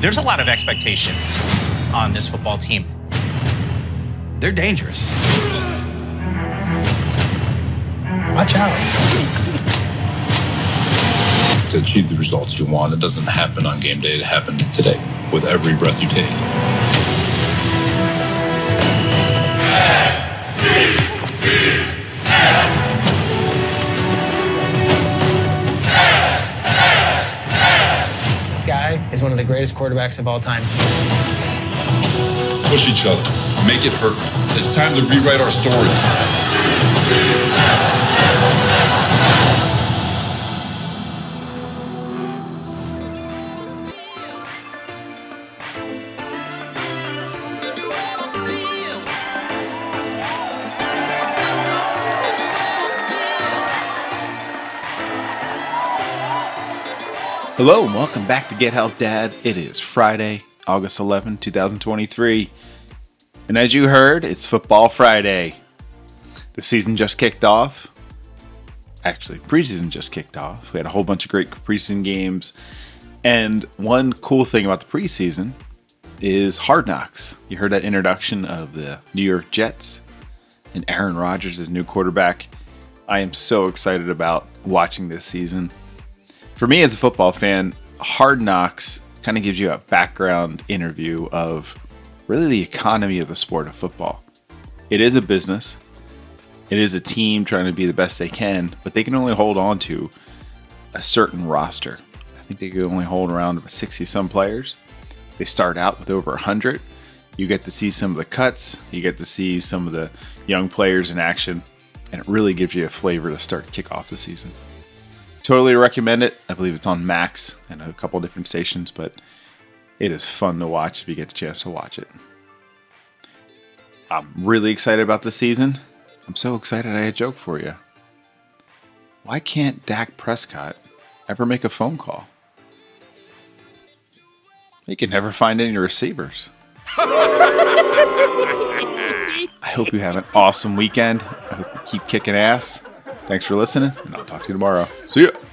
There's a lot of expectations on this football team. They're dangerous. Watch out. To achieve the results you want, it doesn't happen on game day, it happens today with every breath you take. One of the greatest quarterbacks of all time. Push each other, make it hurt. It's time to rewrite our story. Hello and welcome back to Get Help Dad. It is Friday, August 11, 2023. And as you heard, it's Football Friday. The season just kicked off. Actually, preseason just kicked off. We had a whole bunch of great preseason games. And one cool thing about the preseason is Hard Knocks. You heard that introduction of the New York Jets and Aaron Rodgers as new quarterback. I am so excited about watching this season for me as a football fan, Hard Knocks kind of gives you a background interview of really the economy of the sport of football. It is a business. It is a team trying to be the best they can, but they can only hold on to a certain roster. I think they can only hold around 60 some players. They start out with over 100. You get to see some of the cuts, you get to see some of the young players in action, and it really gives you a flavor to start kick off the season totally recommend it. I believe it's on Max and a couple different stations, but it is fun to watch if you get the chance to watch it. I'm really excited about this season. I'm so excited I had a joke for you. Why can't Dak Prescott ever make a phone call? He can never find any receivers. I hope you have an awesome weekend. I hope you keep kicking ass. Thanks for listening, and I'll talk to you tomorrow. See ya.